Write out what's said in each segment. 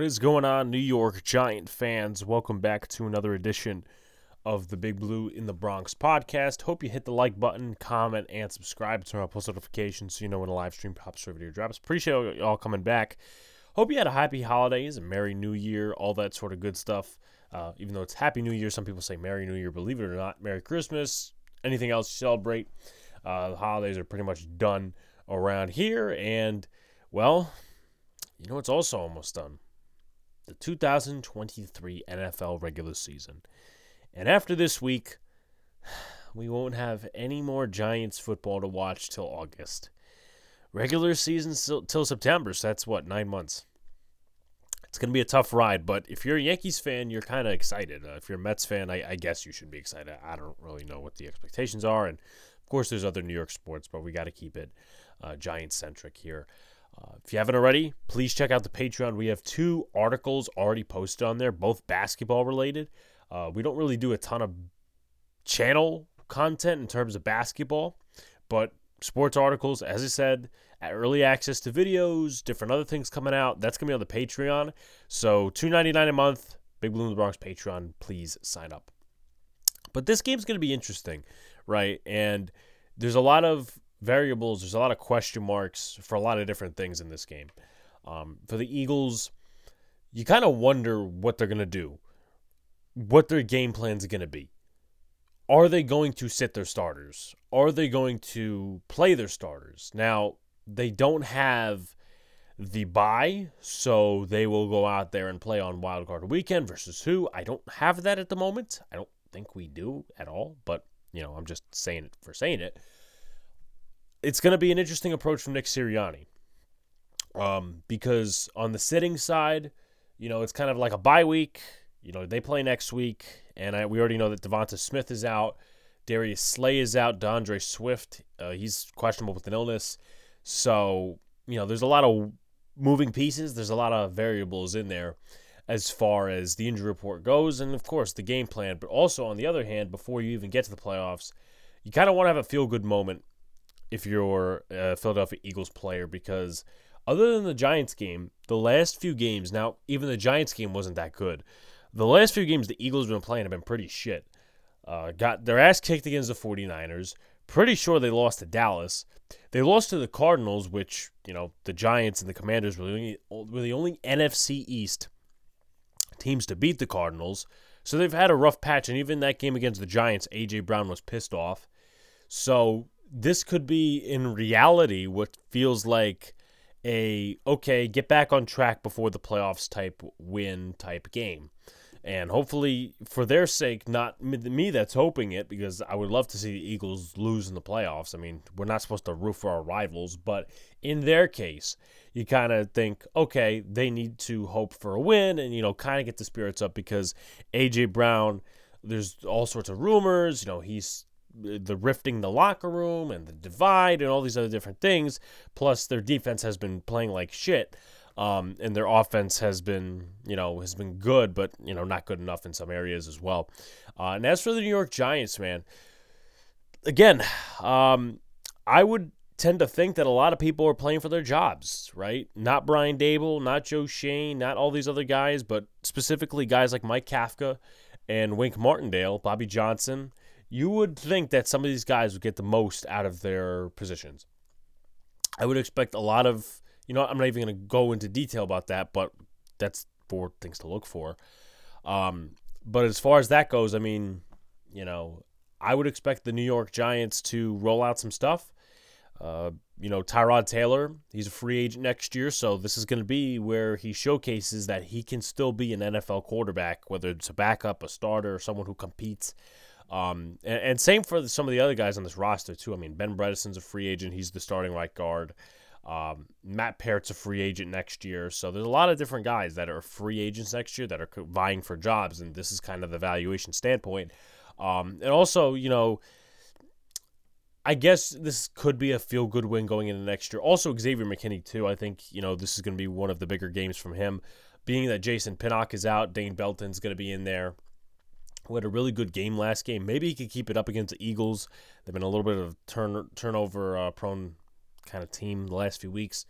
What is going on, New York Giant fans? Welcome back to another edition of the Big Blue in the Bronx podcast. Hope you hit the like button, comment, and subscribe. To turn on post notifications so you know when a live stream pops or video drops. Appreciate y'all coming back. Hope you had a happy holidays, a Merry New Year, all that sort of good stuff. Uh, even though it's Happy New Year, some people say Merry New Year. Believe it or not, Merry Christmas. Anything else you celebrate? Uh, the holidays are pretty much done around here, and well, you know it's also almost done. The 2023 NFL regular season. And after this week, we won't have any more Giants football to watch till August. Regular season till, September, so that's what, nine months. It's going to be a tough ride, but if you're a Yankees fan, you're kind of excited. Uh, if you're a Mets fan, I, I, guess you should be excited. I don't really know what the expectations are. And of course, there's other New York sports, but we got to keep it uh, Giant centric here. Uh, if you haven't already, please check out the Patreon. We have two articles already posted on there, both basketball related. Uh, we don't really do a ton of channel content in terms of basketball, but sports articles, as I said, early access to videos, different other things coming out. That's gonna be on the Patreon. So two ninety nine a month, Big Blue in the Bronx Patreon. Please sign up. But this game's gonna be interesting, right? And there's a lot of variables. There's a lot of question marks for a lot of different things in this game. Um, for the Eagles, you kind of wonder what they're gonna do, what their game plan's are gonna be. Are they going to sit their starters? Are they going to play their starters? Now, they don't have the buy, so they will go out there and play on Wild Card Weekend versus who? I don't have that at the moment. I don't think we do at all, but you know, I'm just saying it for saying it. It's going to be an interesting approach from Nick Sirianni. Um, because on the sitting side, you know, it's kind of like a bye week. You know, they play next week, and I, we already know that Devonta Smith is out. Darius Slay is out. D'Andre Swift, uh, he's questionable with an illness. So, you know, there's a lot of moving pieces, there's a lot of variables in there as far as the injury report goes, and of course the game plan. But also, on the other hand, before you even get to the playoffs, you kind of want to have a feel good moment if you're a Philadelphia Eagles player because other than the Giants game, the last few games, now even the Giants game wasn't that good. The last few games the Eagles have been playing have been pretty shit. Uh, got their ass kicked against the 49ers. Pretty sure they lost to Dallas. They lost to the Cardinals, which, you know, the Giants and the Commanders were the only, were the only NFC East teams to beat the Cardinals. So they've had a rough patch. And even that game against the Giants, A.J. Brown was pissed off. So this could be, in reality, what feels like a okay, get back on track before the playoffs type win type game and hopefully for their sake, not me that's hoping it because I would love to see the Eagles lose in the playoffs. I mean, we're not supposed to root for our rivals, but in their case, you kind of think, okay, they need to hope for a win and you know kind of get the spirits up because AJ Brown, there's all sorts of rumors, you know, he's the rifting the locker room and the divide and all these other different things. Plus, their defense has been playing like shit. Um, and their offense has been, you know, has been good, but you know, not good enough in some areas as well. Uh, and as for the New York Giants, man, again, um, I would tend to think that a lot of people are playing for their jobs, right? Not Brian Daboll, not Joe Schoen, not all these other guys, but specifically guys like Mike Kafka and Wink Martindale, Bobby Johnson. You would think that some of these guys would get the most out of their positions. I would expect a lot of you know, I'm not even going to go into detail about that, but that's four things to look for. Um, but as far as that goes, I mean, you know, I would expect the New York Giants to roll out some stuff. Uh, you know, Tyrod Taylor, he's a free agent next year, so this is going to be where he showcases that he can still be an NFL quarterback, whether it's a backup, a starter, or someone who competes. Um, and, and, same for some of the other guys on this roster too. I mean, Ben Bredeson's a free agent; he's the starting right guard. Um, Matt Peart's a free agent next year. So there's a lot of different guys that are free agents next year that are vying for jobs. And this is kind of the valuation standpoint. Um, and also, you know, I guess this could be a feel good win going into next year. Also, Xavier McKinney, too. I think, you know, this is going to be one of the bigger games from him. Being that Jason Pinnock is out, Dane Belton's going to be in there who had a really good game last game. Maybe he could keep it up against the Eagles. They've been a little bit of turn turnover uh, prone kind of team the last few weeks.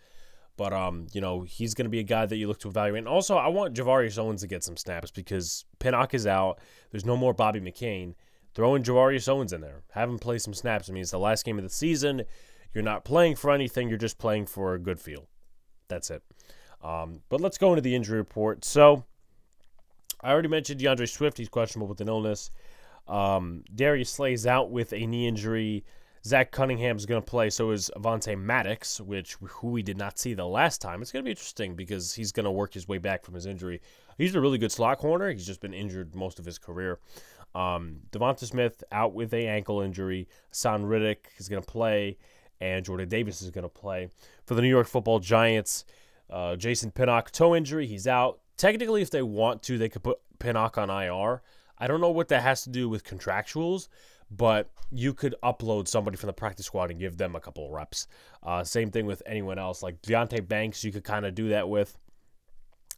But um, you know, he's going to be a guy that you look to evaluate. And also, I want Gervarrius Owens to get some snaps because Pinnock is out. There's no more Bobby McCain. Throwing Gervarrius Owens in there. Have him play some snaps. I mean, it's the last game of the season. You're not playing for anything. You're just playing for a good feel. That's it. Um, but let's go into the injury report. So, I already mentioned D'Andre Swift. He's questionable with an illness. Um, Darius Slay's out with a knee injury. Zach Cunningham's going to play. So is Avonte Maddox, which who we did not see the last time. It's going to be interesting because he's going to work his way back from his injury. He's a really good slot corner. He's just been injured most of his career. Um, Devonta Smith out with a ankle injury. Son Riddick is going to play, and Jordan Davis is going to play for the New York Football Giants. Uh, Jason Pinnock toe injury. He's out. Technically, if they want to, they could put Pinnock on IR. I don't know what that has to do with contractuals, but you could upload somebody from the practice squad and give them a couple of reps. Uh, same thing with anyone else. Like Deonte Banks, you could kind of do that with.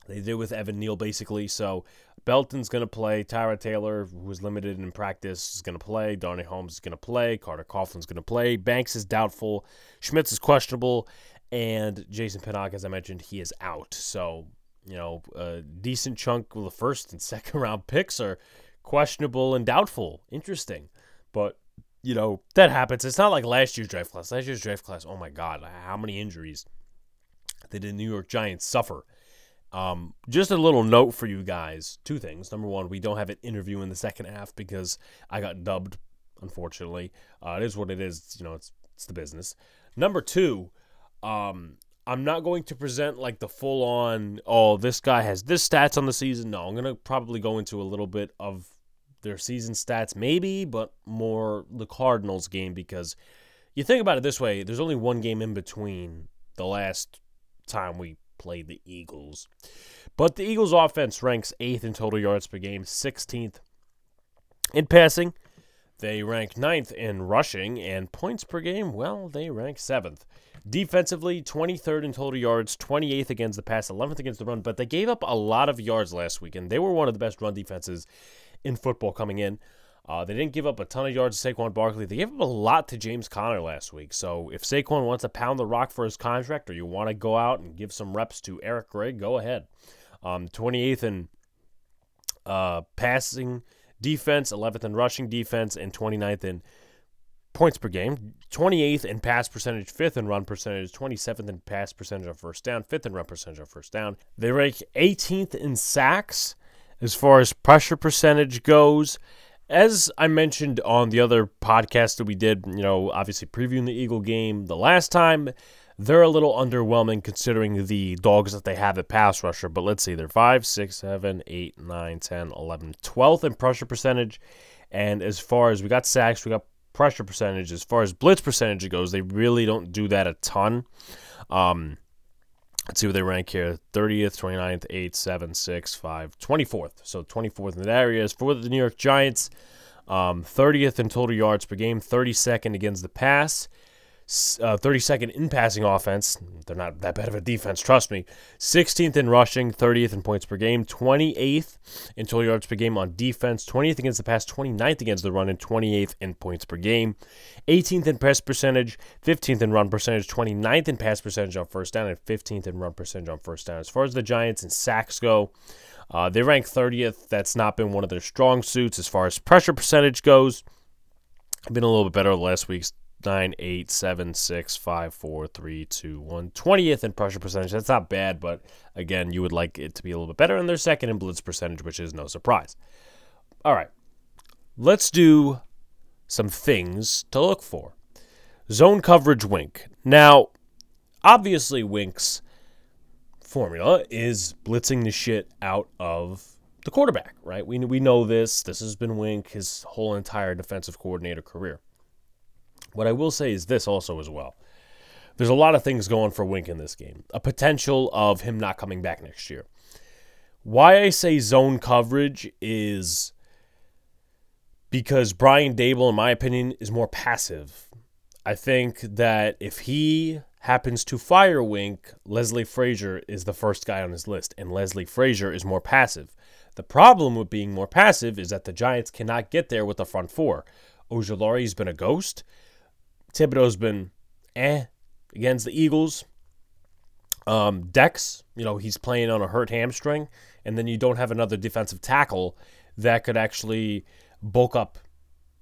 They did with Evan Neal, basically. So Belton's going to play. Tyrod Taylor, who was limited in practice, is going to play. Darnay Holmes is going to play. Carter Coughlin's going to play. Banks is doubtful. Schmitz is questionable. And Jason Pinnock, as I mentioned, he is out. So, you know, a decent chunk of the first and second round picks are questionable and doubtful. Interesting. But, you know, that happens. It's not like last year's draft class. Last year's draft class, oh my God, how many injuries did the New York Giants suffer? Um, just a little note for you guys. Two things. Number one, we don't have an interview in the second half because I got dubbed, unfortunately. Uh, it is what it is. You know, it's, it's the business. Number two, um, I'm not going to present like the full on, oh, this guy has this stats on the season. No, I'm going to probably go into a little bit of their season stats, maybe, but more the Cardinals game because you think about it this way there's only one game in between the last time we played the Eagles. But the Eagles' offense ranks eighth in total yards per game, 16th in passing. They rank ninth in rushing, and points per game, well, they rank seventh. Defensively, 23rd in total yards, 28th against the pass, 11th against the run, but they gave up a lot of yards last week, and they were one of the best run defenses in football coming in. Uh, they didn't give up a ton of yards to Saquon Barkley. They gave up a lot to James Conner last week. So if Saquon wants to pound the rock for his contract or you want to go out and give some reps to Eric Gray, go ahead. Um, 28th in uh, passing defense, 11th in rushing defense, and 29th in points per game. 28th in pass percentage, 5th in run percentage, 27th in pass percentage on first down, 5th in run percentage on first down. They rank 18th in sacks as far as pressure percentage goes. As I mentioned on the other podcast that we did, you know, obviously previewing the Eagle game the last time, they're a little underwhelming considering the dogs that they have at pass rusher. But let's see, they're 5, 6, 7, 8, 9, 10, 11, 12th in pressure percentage. And as far as we got sacks, we got pressure percentage. As far as blitz percentage goes, they really don't do that a ton. Um, Let's see what they rank here 30th, 29th, 8, 7, 6, 5, 24th. So 24th in that area is for the New York Giants. Um, 30th in total yards per game, 32nd against the pass, uh, 32nd in passing offense. They're not that bad of a defense, trust me. 16th in rushing, 30th in points per game, 28th in total yards per game on defense, 20th against the pass, 29th against the run, and 28th in points per game. 18th in pass percentage, 15th in run percentage, 29th in pass percentage on first down, and 15th in run percentage on first down. As far as the Giants and sacks go, uh, they rank 30th. That's not been one of their strong suits as far as pressure percentage goes. Been a little bit better the last week's nine, eight, seven, six, five, four, three, two, one. 20th in pressure percentage. That's not bad, but again, you would like it to be a little bit better. And they're second in blitz percentage, which is no surprise. All right. Let's do some things to look for. Zone coverage wink. Now, obviously, Wink's formula is blitzing the shit out of the quarterback, right? We, we know this. This has been Wink his whole entire defensive coordinator career. What I will say is this also as well. There's a lot of things going for Wink in this game. A potential of him not coming back next year. Why I say zone coverage is because Brian Daboll, in my opinion, is more passive. I think that if he happens to fire Wink, Leslie Frazier is the first guy on his list, and Leslie Frazier is more passive. The problem with being more passive is that the Giants cannot get there with the front four. Ojulari's been a ghost. Thibodeaux's been eh against the Eagles. Um, Dex, you know, he's playing on a hurt hamstring, and then you don't have another defensive tackle that could actually bulk up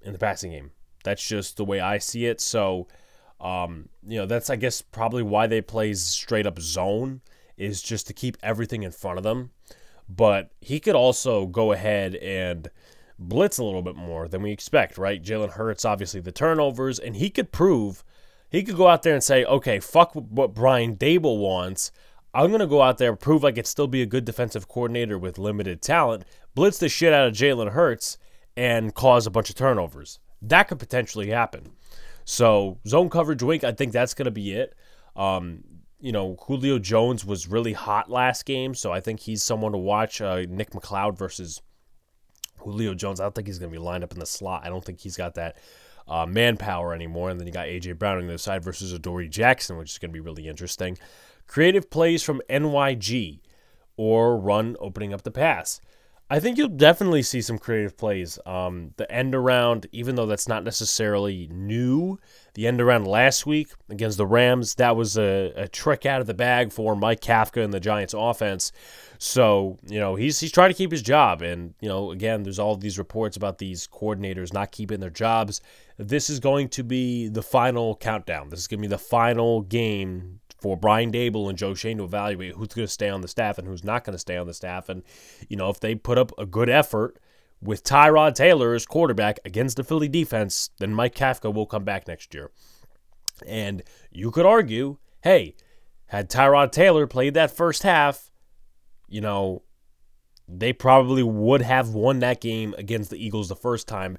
in the passing game. That's just the way I see it. So, um, you know, that's I guess probably why they play straight up zone is just to keep everything in front of them. But he could also go ahead and blitz a little bit more than we expect, right? Jalen Hurts, obviously the turnovers, and he could prove he could go out there and say, okay, fuck what Brian Daboll wants. I'm going to go out there, prove I could still be a good defensive coordinator with limited talent, blitz the shit out of Jalen Hurts, and cause a bunch of turnovers. That could potentially happen. So, zone coverage wink, I think that's going to be it. Um, you know, Julio Jones was really hot last game, so I think he's someone to watch. Uh, Nick McCloud versus Julio Jones. I don't think he's going to be lined up in the slot. I don't think he's got that uh, manpower anymore. And then you got AJ Brown on the other side versus Adoree Jackson, which is going to be really interesting. Creative plays from NYG or run opening up the pass. I think you'll definitely see some creative plays. Um, the end around, even though that's not necessarily new, the end around last week against the Rams, that was a, a trick out of the bag for Mike Kafka and the Giants offense. So, you know, he's he's trying to keep his job. And, you know, again, there's all these reports about these coordinators not keeping their jobs. This is going to be the final countdown. This is going to be the final game for Brian Daboll and Joe Schoen to evaluate who's going to stay on the staff and who's not going to stay on the staff. And, you know, if they put up a good effort with Tyrod Taylor as quarterback against the Philly defense, then Mike Kafka will come back next year. And you could argue, hey, had Tyrod Taylor played that first half, you know, they probably would have won that game against the Eagles the first time.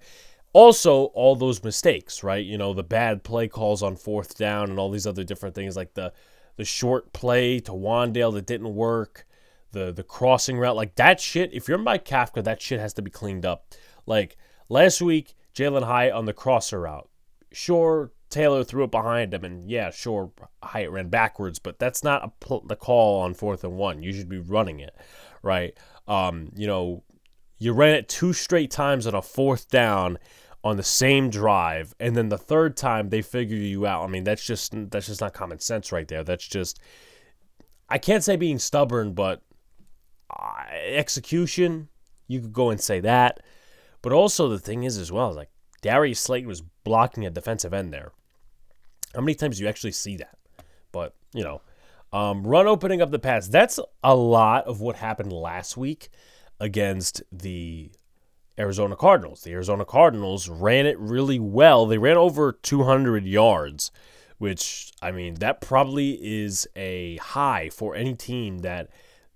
Also, all those mistakes, right? You know, the bad play calls on fourth down and all these other different things like the the short play to Wan'Dale that didn't work, the the crossing route, like that shit. If you're Mike Kafka, that shit has to be cleaned up. Like last week, Jalen Hyatt on the crosser route. Sure, Taylor threw it behind him, and yeah, sure, Hyatt ran backwards, but that's not a pl- the call on fourth and one. You should be running it, right? Um, you know, you ran it two straight times on a fourth down on the same drive, and then the third time they figure you out. I mean, that's just that's just not common sense right there. That's just I can't say being stubborn, but uh, execution. You could go and say that, but also the thing is as well, like Darius Slayton was blocking a defensive end there. How many times do you actually see that? But you know, um, run opening up the pass. That's a lot of what happened last week against the Arizona Cardinals. The Arizona Cardinals ran it really well. They ran over 200 yards, which, I mean, that probably is a high for any team that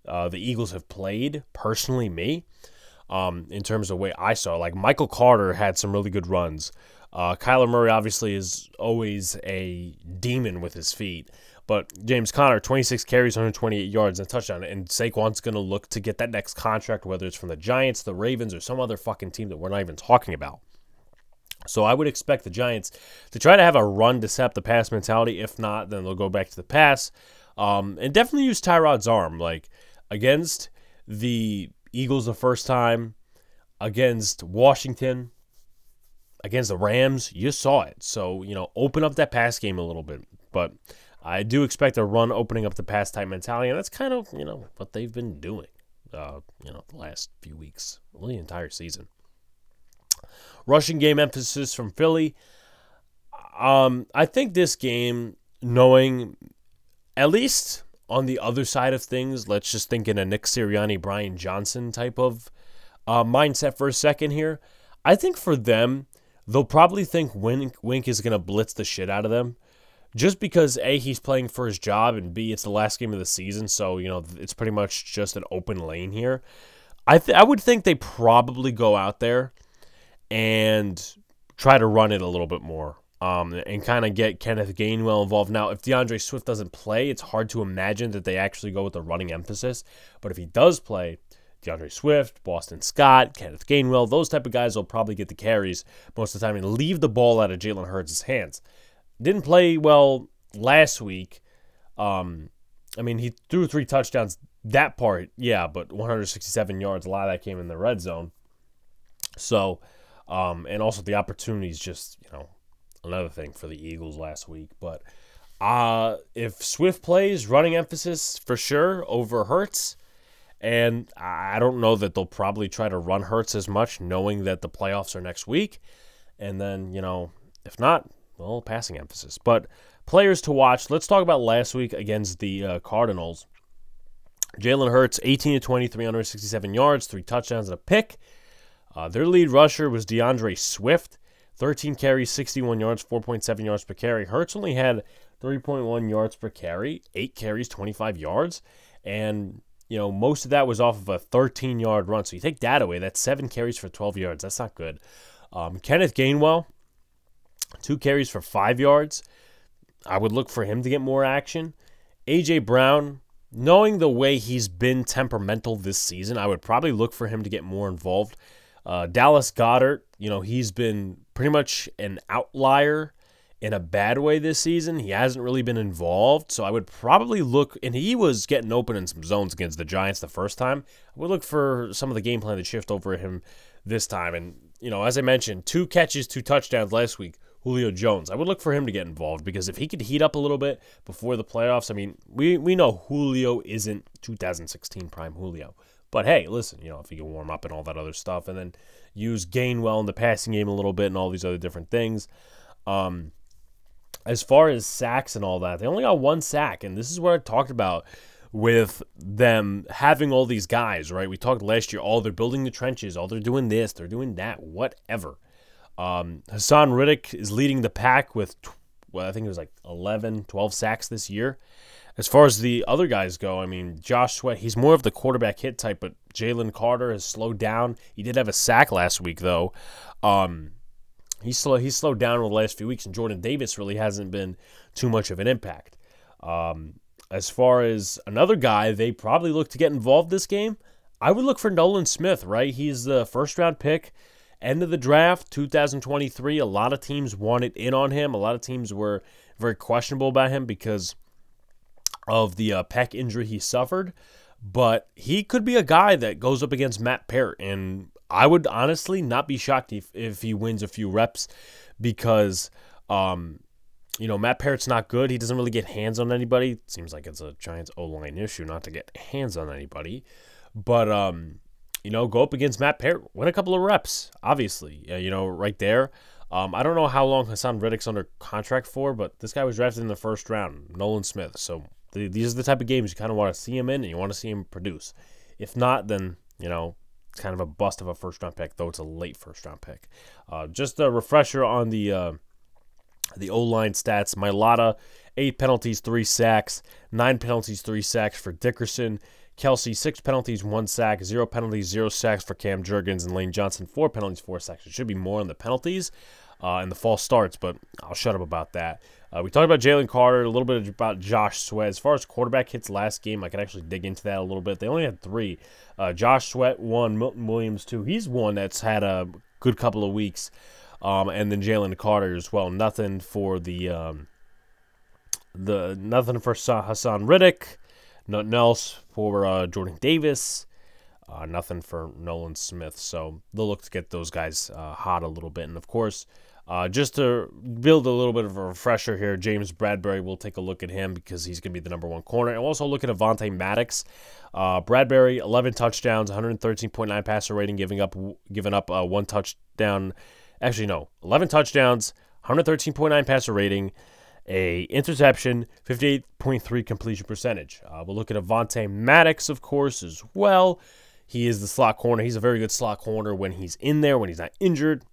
uh, the Eagles have played. Personally, me, um, in terms of the way I saw. Like, Michael Carter had some really good runs. Uh, Kyler Murray obviously is always a demon with his feet. But James Conner, 26 carries, 128 yards, and a touchdown. And Saquon's going to look to get that next contract, whether it's from the Giants, the Ravens, or some other fucking team that we're not even talking about. So I would expect the Giants to try to have a run to set the pass mentality. If not, then they'll go back to the pass. Um, and definitely use Tyrod's arm. Like against the Eagles the first time, against Washington, against the Rams, you saw it. So, you know, open up that pass game a little bit. But I do expect a run opening up the pass type mentality, and that's kind of you know what they've been doing, uh, you know, the last few weeks, really the entire season. Rushing game emphasis from Philly. Um, I think this game, knowing at least on the other side of things, let's just think in a Nick Sirianni, Brian Johnson type of uh, mindset for a second here. I think for them, they'll probably think Wink, Wink is going to blitz the shit out of them just because a he's playing for his job and b it's the last game of the season, so you know it's pretty much just an open lane here. I th- I would think they probably go out there and try to run it a little bit more. Um, and kind of get Kenneth Gainwell involved. Now, if D'Andre Swift doesn't play, it's hard to imagine that they actually go with the running emphasis. But if he does play, D'Andre Swift, Boston Scott, Kenneth Gainwell, those type of guys will probably get the carries most of the time and leave the ball out of Jalen Hurts' hands. Didn't play well last week. Um, I mean, he threw three touchdowns. That part, yeah, but 167 yards. A lot of that came in the red zone. So, um, and also the opportunities, just you know, another thing for the Eagles last week. But Uh, if Swift plays, running emphasis for sure over Hurts. And I don't know that they'll probably try to run Hurts as much, knowing that the playoffs are next week. And then, you know, if not, well, passing emphasis. But players to watch. Let's talk about last week against the uh, Cardinals. Jalen Hurts, 18 to 20, 367 yards, three touchdowns, and a pick. Uh, their lead rusher was D'Andre Swift, 13 carries, 61 yards, 4.7 yards per carry. Hurts only had 3.1 yards per carry, eight carries, 25 yards, and you know most of that was off of a 13 yard run. So you take that away, that's seven carries for 12 yards. That's not good. Um, Kenneth Gainwell, two carries for five yards. I would look for him to get more action. AJ Brown, knowing the way he's been temperamental this season, I would probably look for him to get more involved. Uh, Dallas Goedert, you know, he's been pretty much an outlier in a bad way this season. He hasn't really been involved, so I would probably look, and he was getting open in some zones against the Giants the first time. I would look for some of the game plan to shift over him this time. And, you know, as I mentioned, two catches, two touchdowns last week. Julio Jones. I would look for him to get involved because if he could heat up a little bit before the playoffs, I mean, we, we know Julio isn't 2016 prime Julio. But hey, listen, you know, if he can warm up and all that other stuff and then use Gainwell in the passing game a little bit and all these other different things. Um, as far as sacks and all that, they only got one sack. And this is what I talked about with them having all these guys, right? We talked last year, oh, they're building the trenches, oh, they're doing this, they're doing that, whatever. Um, Haason Reddick is leading the pack with, well, I think it was like 11, 12 sacks this year. As far as the other guys go, I mean, Josh Sweat, he's more of the quarterback hit type, but Jalen Carter has slowed down. He did have a sack last week, though. Um, he's slow. He's slowed down over the last few weeks, and Jordan Davis really hasn't been too much of an impact. Um, as far as another guy, they probably look to get involved this game. I would look for Nolan Smith. Right, he's the first round pick end of the draft 2023 a lot of teams wanted in on him a lot of teams were very questionable about him because of the uh, pec injury he suffered but he could be a guy that goes up against matt peart and i would honestly not be shocked if, if he wins a few reps because um, you know matt peart's not good he doesn't really get hands on anybody it seems like it's a giants o-line issue not to get hands on anybody but um you know, go up against Matt Peart, win a couple of reps, obviously, you know, right there. Um, I don't know how long Haason Reddick's under contract for, but this guy was drafted in the first round, Nolan Smith. So the, these are the type of games you kind of want to see him in and you want to see him produce. If not, then, you know, it's kind of a bust of a first round pick, though it's a late first round pick. Uh, just a refresher on the uh, the O line stats. Mailata, eight penalties, three sacks, nine penalties, three sacks for Dickerson. Kelce, six penalties, one sack, zero penalties, zero sacks for Cam Jurgens and Lane Johnson, four penalties, four sacks. It should be more on the penalties uh, and the false starts, but I'll shut up about that. Uh, we talked about Jalen Carter, a little bit about Josh Sweat. As far as quarterback hits last game, I can actually dig into that a little bit. They only had three. Uh, Josh Sweat one, Milton Williams two. He's one that's had a good couple of weeks, um, and then Jalen Carter as well. Nothing for the um, the nothing for Haason Reddick. Nothing else for uh, Jordan Davis. Uh, nothing for Nolan Smith. So they'll look to get those guys uh, hot a little bit. And of course, uh, just to build a little bit of a refresher here, James Bradberry, we'll take a look at him because he's going to be the number one corner. And we'll also look at Avonte Maddox. Uh, Bradberry, 11 touchdowns, 113.9 passer rating, giving up giving up uh, one touchdown. Actually, no, 11 touchdowns, 113.9 passer rating a interception, 58.3 completion percentage. Uh, we'll look at Avonte Maddox, of course, as well. He is the slot corner. He's a very good slot corner when he's in there, when he's not injured.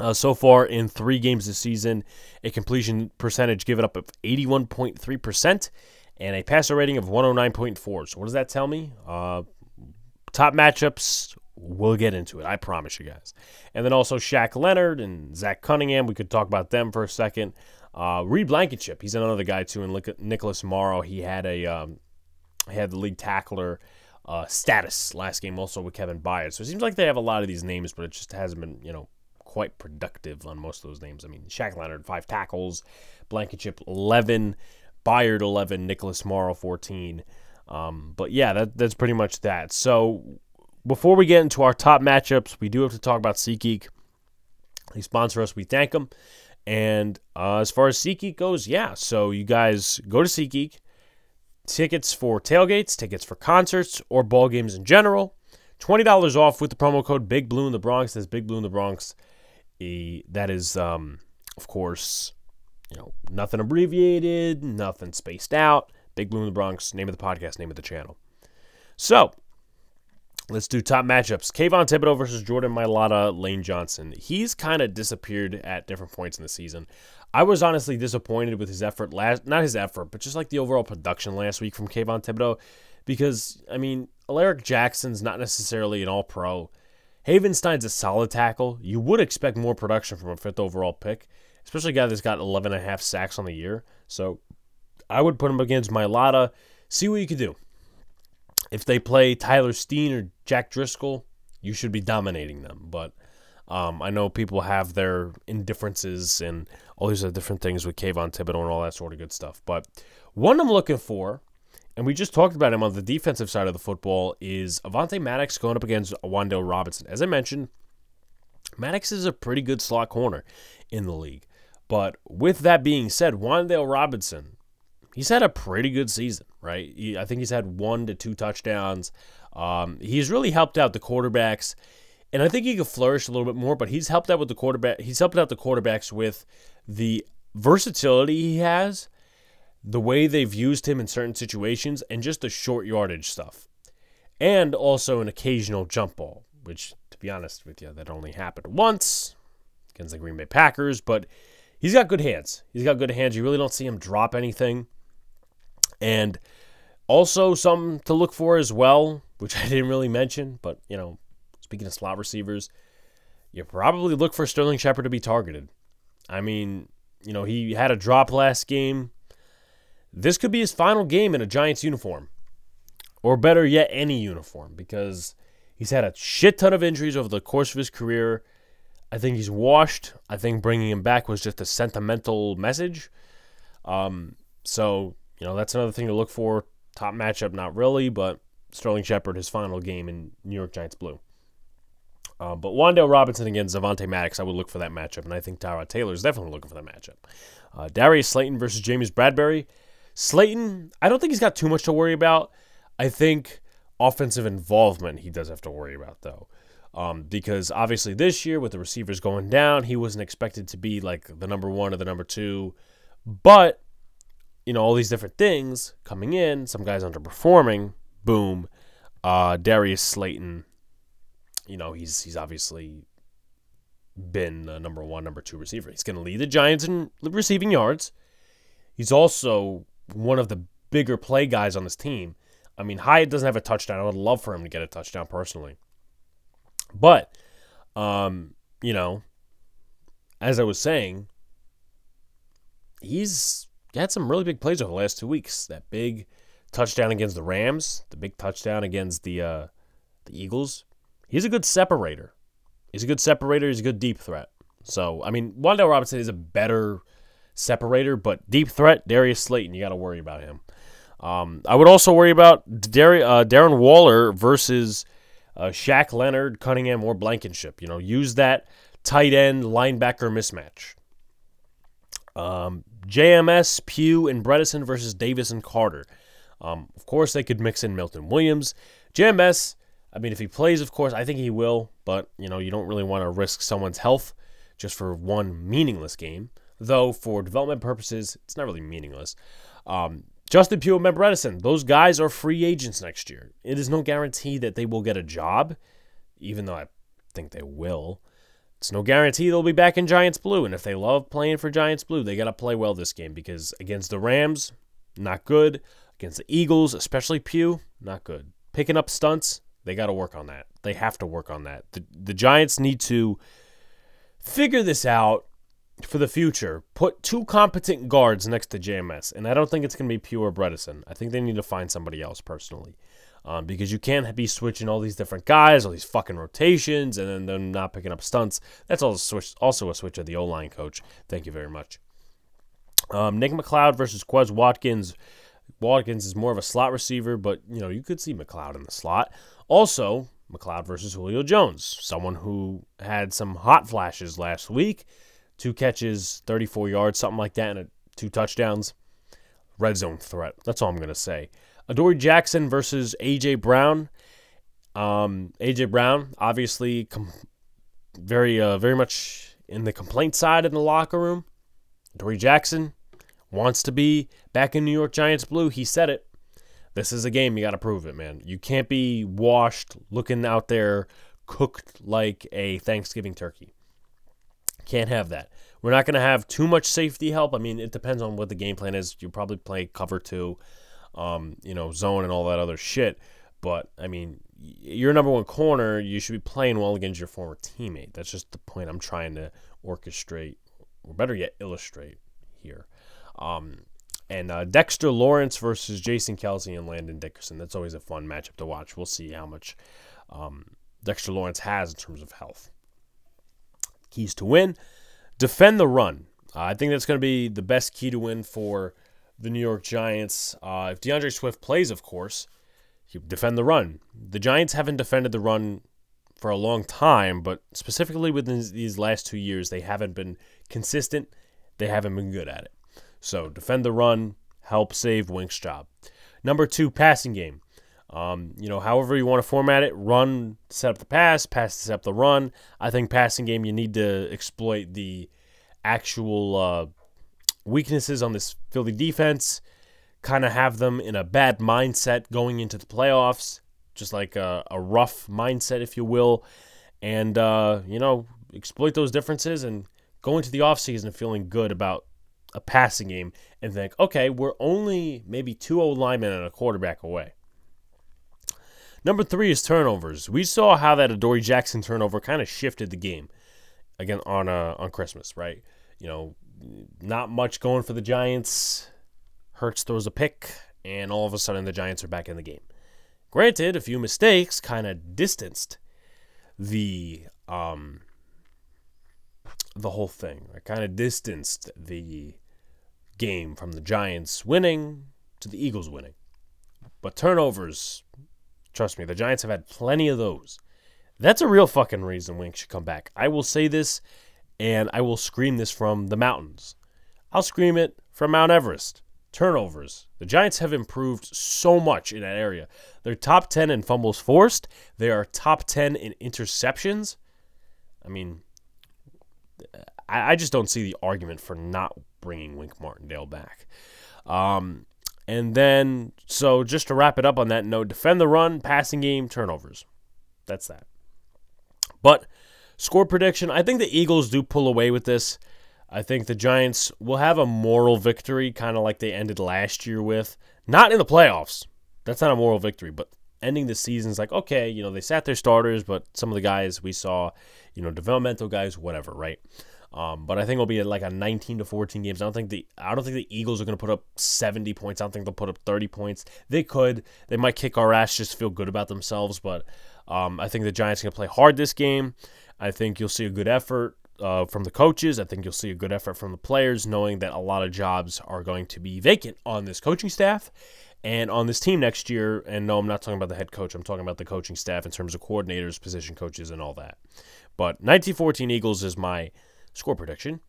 Uh, so far in three games this season, a completion percentage given up of 81.3% and a passer rating of 109.4. So, what does that tell me? Uh, top matchups, we'll get into it. I promise you guys. And then also Shaq Leonard and Zach Cunningham. We could talk about them for a second. Uh, Reed Blankenship, he's another guy too. And Nicholas Morrow, he had a um, he had the league tackler uh, status last game also with Kevin Byard. So it seems like they have a lot of these names, but it just hasn't been you know quite productive on most of those names. I mean, Shaq Leonard five tackles, Blankenship eleven, Byard eleven, Nicholas Morrow fourteen. Um, but yeah, that, that's pretty much that. So before we get into our top matchups, we do have to talk about SeatGeek. They sponsor us. We thank them. And uh, as far as SeatGeek goes, yeah. So you guys go to SeatGeek. Tickets for tailgates, tickets for concerts, or ball games in general. $20 off with the promo code Big Blue in the Bronx. That's Big Blue in the Bronx. That is, um, of course, you know, nothing abbreviated, nothing spaced out. Big Blue in the Bronx, name of the podcast, name of the channel. So, let's do top matchups. Kayvon Thibodeaux versus Jordan Mailata, Lane Johnson. He's kind of disappeared at different points in the season. I was honestly disappointed with his effort last, not his effort, but just like the overall production last week from Kayvon Thibodeaux, because I mean, Alaric Jackson's not necessarily an All Pro. Havenstein's a solid tackle. You would expect more production from a fifth overall pick, especially a guy that's got 11 and a half sacks on the year. So I would put him against Mailata. See what you can do. If they play Tyler Steen or Jack Driscoll, you should be dominating them. But um, I know people have their indifferences and all these other different things with Kayvon Thibodeaux and all that sort of good stuff. But one I'm looking for, and we just talked about him on the defensive side of the football, is Avonte Maddox going up against Wan'Dale Robinson. As I mentioned, Maddox is a pretty good slot corner in the league. But with that being said, Wan'Dale Robinson, he's had a pretty good season, right? He, I think he's had one to two touchdowns. Um, he's really helped out the quarterbacks and I think he could flourish a little bit more. But he's helped out with the quarterback. He's helped out the quarterbacks with the versatility he has, the way they've used him in certain situations, and just the short yardage stuff, and also an occasional jump ball. Which, to be honest with you, that only happened once against the Green Bay Packers. But he's got good hands. He's got good hands. You really don't see him drop anything. And also, something to look for as well, which I didn't really mention, but you know, Speaking of slot receivers, you probably look for Sterling Shepard to be targeted. I mean, you know, he had a drop last game. This could be his final game in a Giants uniform. Or better yet, any uniform, because he's had a shit ton of injuries over the course of his career. I think he's washed. I think bringing him back was just a sentimental message. Um, so, you know, that's another thing to look for. Top matchup, not really, but Sterling Shepard, his final game in New York Giants blue. Uh, but Wan'Dale Robinson against Avonte Maddox, I would look for that matchup, and I think Tyrod Taylor is definitely looking for that matchup. Uh, Darius Slayton versus James Bradberry. Slayton, I don't think he's got too much to worry about. I think offensive involvement he does have to worry about, though. Um, because obviously this year, with the receivers going down, he wasn't expected to be like the number one or the number two. But, you know, all these different things coming in, some guys underperforming, boom. Uh, Darius Slayton you know, he's he's obviously been the number one, number two receiver. He's going to lead the Giants in receiving yards. He's also one of the bigger play guys on this team. I mean, Hyatt doesn't have a touchdown. I would love for him to get a touchdown personally. But, um, you know, as I was saying, he's had some really big plays over the last two weeks. That big touchdown against the Rams, the big touchdown against the uh, the Eagles. He's a good separator. He's a good separator. He's a good deep threat. So, I mean, Wan'Dale Robinson is a better separator, but deep threat, Darius Slayton, you got to worry about him. Um, I would also worry about Dar- uh, Darren Waller versus uh, Shaq Leonard, Cunningham, or Blankenship. You know, use that tight end linebacker mismatch. Um, JMS, Pugh, and Bredeson versus Davis and Carter. Um, of course, they could mix in Milton Williams. JMS I mean, if he plays, of course, I think he will, but, you know, you don't really want to risk someone's health just for one meaningless game. Though, for development purposes, it's not really meaningless. Um, Justin Pugh and Matt Bredeson, those guys are free agents next year. It is no guarantee that they will get a job, even though I think they will. It's no guarantee they'll be back in Giants Blue. And if they love playing for Giants Blue, they got to play well this game because against the Rams, not good. Against the Eagles, especially Pugh, not good. Picking up stunts, they got to work on that. They have to work on that. The, the Giants need to figure this out for the future. Put two competent guards next to JMS, and I don't think it's going to be Pugh Bredeson. I think they need to find somebody else personally. Um, because you can't be switching all these different guys, all these fucking rotations, and then them not picking up stunts. That's also a switch, also a switch of the O line coach. Thank you very much. Um, Nick McCloud versus Quez Watkins. Watkins is more of a slot receiver, but you know you could see McCloud in the slot. Also, McCloud versus Julio Jones, someone who had some hot flashes last week. Two catches, 34 yards, something like that, and two touchdowns. Red zone threat. That's all I'm going to say. Adoree Jackson versus A.J. Brown. Um, A.J. Brown, obviously, com- very, uh, very much in the complaint side in the locker room. Adoree Jackson wants to be back in New York Giants blue. He said it. This is a game. You got to prove it, man. You can't be washed looking out there cooked like a Thanksgiving turkey. Can't have that. We're not going to have too much safety help. I mean, it depends on what the game plan is. You probably play cover two, um, you know, zone and all that other shit. But I mean, your number one corner, you should be playing well against your former teammate. That's just the point I'm trying to orchestrate, or better yet, illustrate here. Um, and uh, Dexter Lawrence versus Jason Kelce and Landon Dickerson. That's always a fun matchup to watch. We'll see how much um, Dexter Lawrence has in terms of health. Keys to win defend the run. Uh, I think that's going to be the best key to win for the New York Giants. Uh, if D'Andre Swift plays, of course, defend the run. The Giants haven't defended the run for a long time, but specifically within these last two years, they haven't been consistent. They haven't been good at it. So defend the run, help save Wink's job. Number two, passing game. Um, you know, however you want to format it, run, set up the pass, pass, set up the run. I think passing game, you need to exploit the actual uh, weaknesses on this Philly defense, kind of have them in a bad mindset going into the playoffs, just like a, a rough mindset, if you will, and, uh, you know, exploit those differences and go into the offseason feeling good about a passing game and think, okay, we're only maybe two O linemen and a quarterback away. Number three is turnovers. We saw how that Adoree Jackson turnover kind of shifted the game again on uh, on Christmas, right? You know, not much going for the Giants. Hurts throws a pick, and all of a sudden the Giants are back in the game. Granted, a few mistakes kind of distanced the um the whole thing. I kind of distanced the game from the Giants winning to the Eagles winning. But turnovers Trust me, the Giants have had plenty of those. That's a real fucking reason Wink should come back. I will say this, and I will scream this from the mountains. I'll scream it from Mount Everest. Turnovers. The Giants have improved so much in that area. They're top 10 in fumbles forced, they are top 10 in interceptions. I mean, I, just don't see the argument for not bringing Wink Martindale back. Um, and then, so just to wrap it up on that note, defend the run, passing game, turnovers. That's that. But score prediction, I think the Eagles do pull away with this. I think the Giants will have a moral victory, kind of like they ended last year with. Not in the playoffs. That's not a moral victory, but ending the season is like, okay, you know, they sat their starters, but some of the guys we saw, you know, developmental guys, whatever, right? Um, but I think it'll be like a 19 to 14 games. I don't think the I don't think the Eagles are going to put up 70 points. I don't think they'll put up 30 points. They could. They might kick our ass just feel good about themselves. But um, I think the Giants to play hard this game. I think you'll see a good effort uh, from the coaches. I think you'll see a good effort from the players, knowing that a lot of jobs are going to be vacant on this coaching staff and on this team next year. And no, I'm not talking about the head coach. I'm talking about the coaching staff in terms of coordinators, position coaches, and all that. But 1914 Eagles is my score prediction.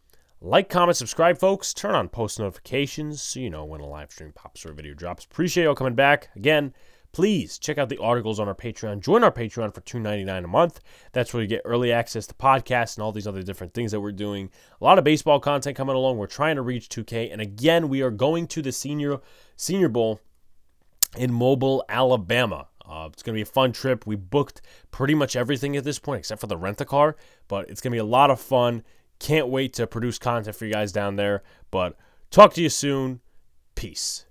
Like, comment, subscribe, folks. Turn on post notifications so you know when a live stream pops or a video drops. Appreciate y'all coming back. Again, please check out the articles on our Patreon. Join our Patreon for $2.99 a month. That's where you get early access to podcasts and all these other different things that we're doing. A lot of baseball content coming along. We're trying to reach 2K. And again, we are going to the senior senior bowl in Mobile, Alabama. Uh, it's going to be a fun trip. We booked pretty much everything at this point except for the rent a car, but it's going to be a lot of fun. Can't wait to produce content for you guys down there. But talk to you soon. Peace.